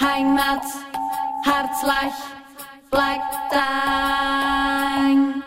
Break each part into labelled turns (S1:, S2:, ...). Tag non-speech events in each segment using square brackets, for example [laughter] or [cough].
S1: Heimat,
S2: Herzlich, bleibt dein.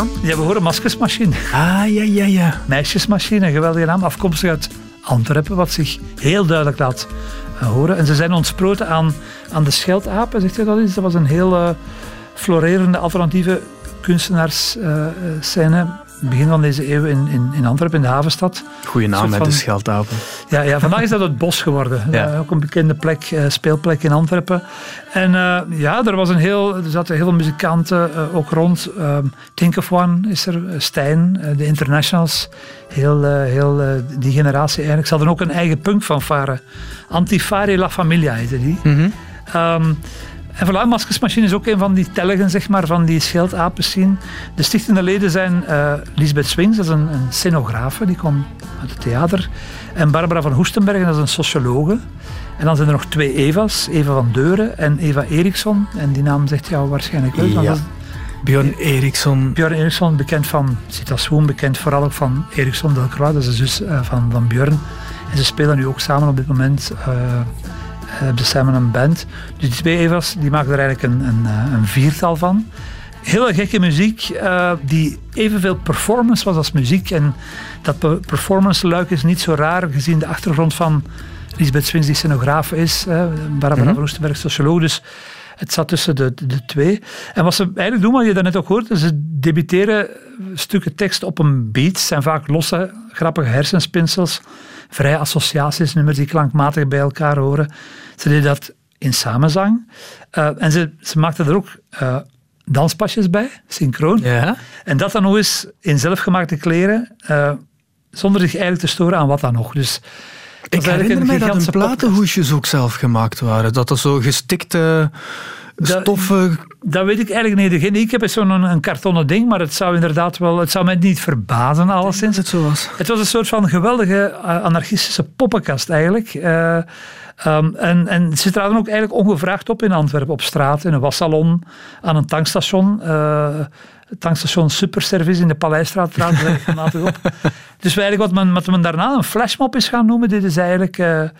S2: Jan?
S3: Ja, we horen Maskersmachine.
S2: Ah, ja, ja, ja.
S3: Meisjesmachine, een geweldige naam, afkomstig uit Antwerpen, wat zich heel duidelijk laat eh, horen. En ze zijn ontsproten aan, aan de Scheldapen, zegt u dat eens? Dat was een heel eh, florerende alternatieve kunstenaarsscène. Begin van deze eeuw in, in, in Antwerpen, in de havenstad.
S2: Goeie naam, hè, de
S3: van-
S2: Scheldapen.
S3: Ja, ja, vandaag is dat het bos geworden.
S2: Ja.
S3: Eh, ook een bekende plek, eh, speelplek in Antwerpen. En eh, ja, er, was een heel, er zaten heel veel muzikanten ook rond. Ehm Think of One is er, Stijn, de Internationals. Heel, heel die generatie eigenlijk. Ze hadden ook een eigen punkfanfare. Antifari La Familia heette die. Ehm, en Maskersmachine is ook een van die telgen, zeg maar, van die scheldapen De stichtende leden zijn eh Lisbeth Swings, dat is een, een scenografe, die kwam uit het theater. En Barbara van Hoestenbergen, dat is een sociologe. En dan zijn er nog twee Eva's, Eva van Deuren en Eva Eriksson. En die naam zegt jou waarschijnlijk wel.
S2: Ja. Björn Eriksson.
S3: Björn Eriksson, bekend van Sita Swoon, bekend vooral ook van Eriksson Delcroix, dat is de zus eh, van, van Björn. En ze spelen nu ook samen op dit moment. eh, hebben ze samen een band. Dus die twee Eva's die maken er eigenlijk een, een, eh, een viertal van. Hele gekke muziek eh, die evenveel performance was als muziek. En dat pe- performance-luik is niet zo raar gezien de achtergrond van Lisbeth Swings, die scenograaf is. eh, Barbara van Oostenberg, socioloog. Dus het zat tussen de, de, de twee. En wat ze eigenlijk doen, wat je daarnet ook hoorde, ze debiteren stukken tekst op een beat. Het zijn vaak losse, grappige hersenspinsels. Vrije associaties, nummers die klankmatig bij elkaar horen. Ze deden dat in samenzang. Eh, en ze, ze maakten er ook eh, danspasjes bij, synchroon.
S2: Ja.
S3: En dat dan nog eens in zelfgemaakte kleren, eh, zonder zich eigenlijk te storen aan wat dan nog. Dus
S2: Ik herinner mij dat de platenhoesjes ook zelf gemaakt waren. Dat er zo gestikte stoffen...
S3: Dat weet ik eigenlijk niet. Ik heb zo'n een, een kartonnen ding, maar het zou inderdaad wel, het zou mij niet verbazen alleszins.
S2: het zo was.
S3: Het was een soort van geweldige eh, anarchistische poppenkast eigenlijk. Eh, ehm, en, en ze traden ook eigenlijk ongevraagd op in Antwerpen, op straat, in een wassalon, aan een tankstation. eh, tankstation Superservice in de Paleisstraat traden ze regelmatig op. [laughs] Dus eigenlijk wat men, wat men daarna een flashmob is gaan noemen, dit is eigenlijk eh, eh,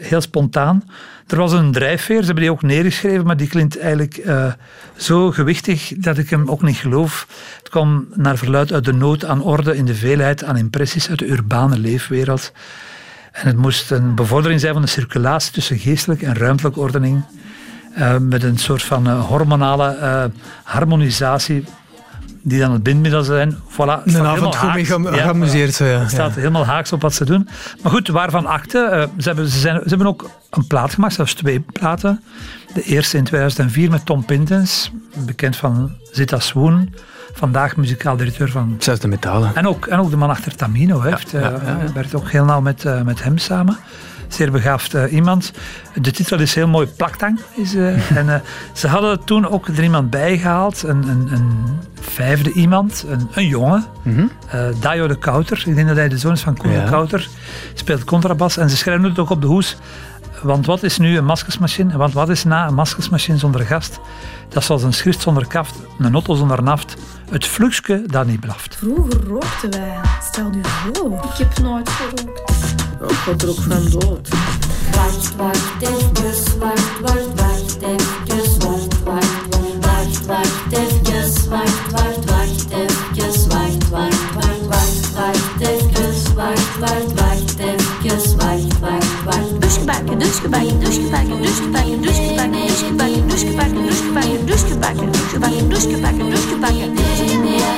S3: heel spontaan. Er was een drijfveer, ze hebben die ook neergeschreven, maar die klinkt eigenlijk eh, zo gewichtig dat ik hem ook niet geloof. Het kwam naar verluid uit de nood aan orde in de veelheid aan impressies uit de urbane leefwereld. En het moest een bevordering zijn van de circulatie tussen geestelijke en ruimtelijke ordening. met een soort van hormonale harmonisatie die dan het bindmiddel zijn. Voilà,
S4: Een avond goed mee
S3: haaks.
S4: geamuseerd. ja.
S3: het staat helemaal haaks op wat ze doen. Maar goed, waarvan akte. eh, ze, hebben, ze, zijn, ze hebben ook een plaat gemaakt, zelfs twee platen. De eerste in 2004 met Tom Pintens, bekend van Zita Swoon. Vandaag muzikaal directeur van...
S4: Zelfs de metalen.
S3: En ook, en ook de man achter Tamino. heeft,
S4: ja, ja.
S3: werkt ook heel nauw met, met hem samen. Zeer begaafd iemand. De titel is heel mooi, Plaktang. Is, [laughs] en ze hadden toen ook er iemand bijgehaald. Een, een, een vijfde iemand, een, een jongen. eh Dayo de Kouter. Ik denk dat hij de zoon is van Koen
S4: Ja.
S3: de Kouter. Speelt contrabas. En ze schrijven het ook op de hoes. Want wat is nu een maskersmachine? Want wat is na een maskersmachine zonder gast? Dat is zoals een schrift zonder kaft, een auto zonder naft. Het fluxke dat niet blaft.
S5: Vroeger rookten wij. Stel je voor.
S2: Ik heb nooit gerookt.
S5: Ik word er ook van dood.
S2: Wacht, wacht, even, wacht, wacht, wacht, even, wacht, wacht, wacht, wacht, wacht,
S6: Doeske bakken, doeske bakken, doeske bakken, doeske bakken, doeske bakken,
S2: doeske bakken.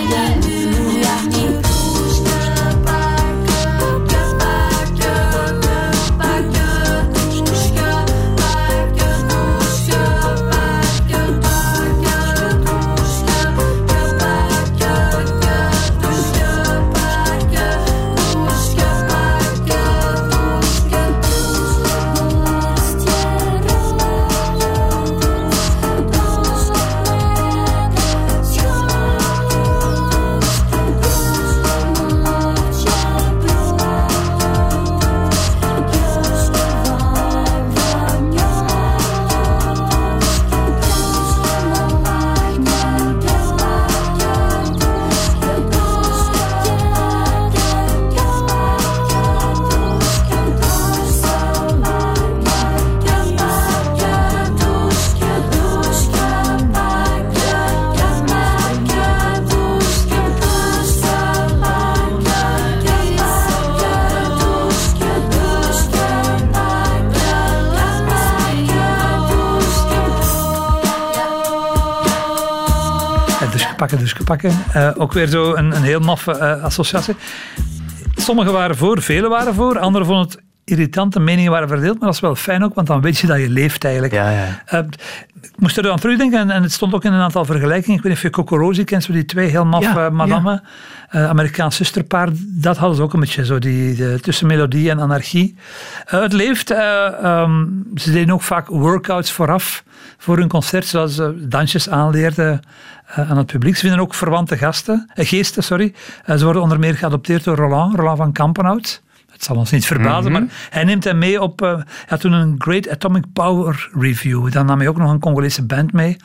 S2: Ja,
S3: dus gepakken. Eh, ook weer zo een, een heel maffe eh, associatie. Sommigen waren voor, velen waren voor. Anderen vonden het irritant, de meningen waren verdeeld. Maar dat is wel fijn ook, want dan weet je dat je leeft eigenlijk.
S4: Ja, ja.
S3: Eh, ik moest er aan terugdenken en, en het stond ook in een aantal vergelijkingen. Ik weet niet of je Cocorosi kent, zo die twee heel maffe
S4: Ja,
S3: eh, madammen. eh, Amerikaans zusterpaar. Dat hadden ze ook een beetje zo, die, de, tussen melodie en anarchie. Het leeft. eh, ehm, ze deden ook vaak workouts vooraf voor hun concert, zodat ze dansjes aanleerden aan het publiek. Ze vinden ook verwante gasten, geesten. Sorry. Ze worden onder meer geadopteerd door Roland, Roland van Kampenhout. Het zal ons niet verbazen, maar hij neemt hem mee op. eh, hij had toen een Great Atomic Power Review. Dan nam hij ook nog een Congolese band mee.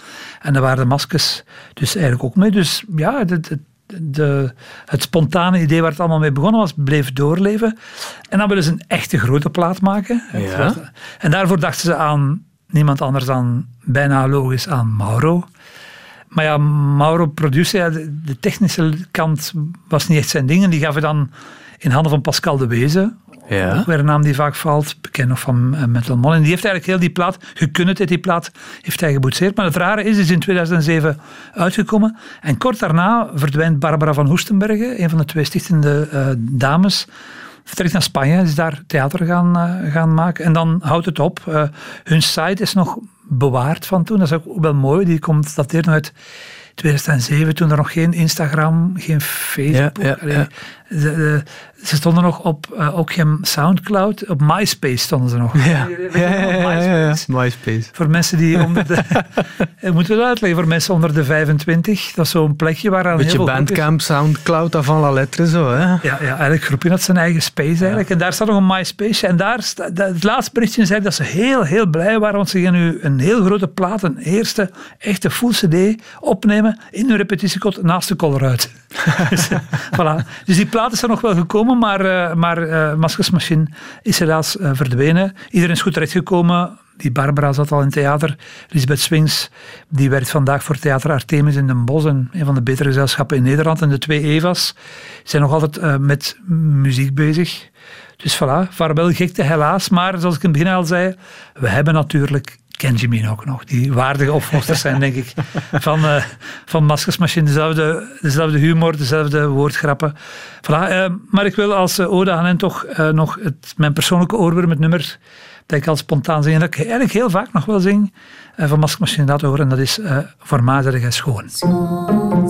S3: En daar waren de maskers dus eigenlijk ook mee. Dus ja, de, de, de- het spontane idee waar het allemaal mee begonnen was, bleef doorleven. En dan willen ze een echte grote plaat maken. Het
S4: Ja.
S3: was- En daarvoor dachten ze aan niemand anders dan bijna logisch aan Mauro. Maar ja, Mauro producer, ja, de, technische kant was niet echt zijn ding. En die gaf dan in handen van Pascal de Wezen.
S4: Ja.
S3: Ook weer een naam die vaak valt, bekend nog van uh, Metal Mon. En die heeft eigenlijk heel die plaat, gekund uit die plaat, heeft hij geboetseerd. Maar het rare is, is in 2007 uitgekomen. En kort daarna verdwijnt Barbara van Hoestenbergen, een van de twee stichtende eh, dames, vertrekt naar Spanje, is daar theater gaan, eh, gaan maken. En dan houdt het op. Hun site is nog bewaard van toen. Dat is ook wel mooi. Die komt dateert nog uit 2007, toen er nog geen Instagram, geen Facebook.
S4: Ja, ja,
S3: Allee,
S4: ja.
S3: De- de- ze stonden nog op eh, ook geen Soundcloud, op MySpace stonden ze nog.
S4: Ja, ja.
S3: MySpace?
S4: MySpace.
S3: Voor mensen die onder de. Ik moet het uitleggen, voor mensen onder de 25. Dat is zo'n plekje waar aan
S4: Beetje
S3: heel veel groepjes-
S4: Bandcamp, Soundcloud, avant la lettre, zo, hè?
S3: Ja, ja, elk groepje had zijn eigen space eigenlijk. En daar staat nog een MySpace. En daar dat- het laatste berichtje zei dat ze heel, heel blij waren, want ze gaan nu een heel grote plaat, een eerste echte full cd, opnemen in hun repetitiekot naast de Colruyt. [laughs] dus, eh, voilà. dus die plaat is er nog wel gekomen, maar, eh maar eh, Maskersmachine is helaas eh, verdwenen. Iedereen is goed terechtgekomen. Die Barbara zat al in theater. Lisbeth Swings, die werkt vandaag voor Theater Artemis in Den Bosch, een, een van de betere gezelschappen in Nederland. En de twee Eva's zijn nog altijd met muziek bezig. Dus voilà, vaarwel gekte helaas. Maar zoals ik in het begin al zei, we hebben natuurlijk Kenjamin ook nog. Die waardige opvolgers zijn, denk ik, van, eh van Maskersmachine. Dezelfde, dezelfde humor, dezelfde woordgrappen. Voilà, eh, maar ik wil als eh, ode aan hen toch nog het, mijn persoonlijke oorworm, het nummer dat ik al spontaan zing en dat ik eigenlijk heel vaak nog wel zing van Maskersmachine laten horen. En dat is Voor gij schoon.
S2: Schoon,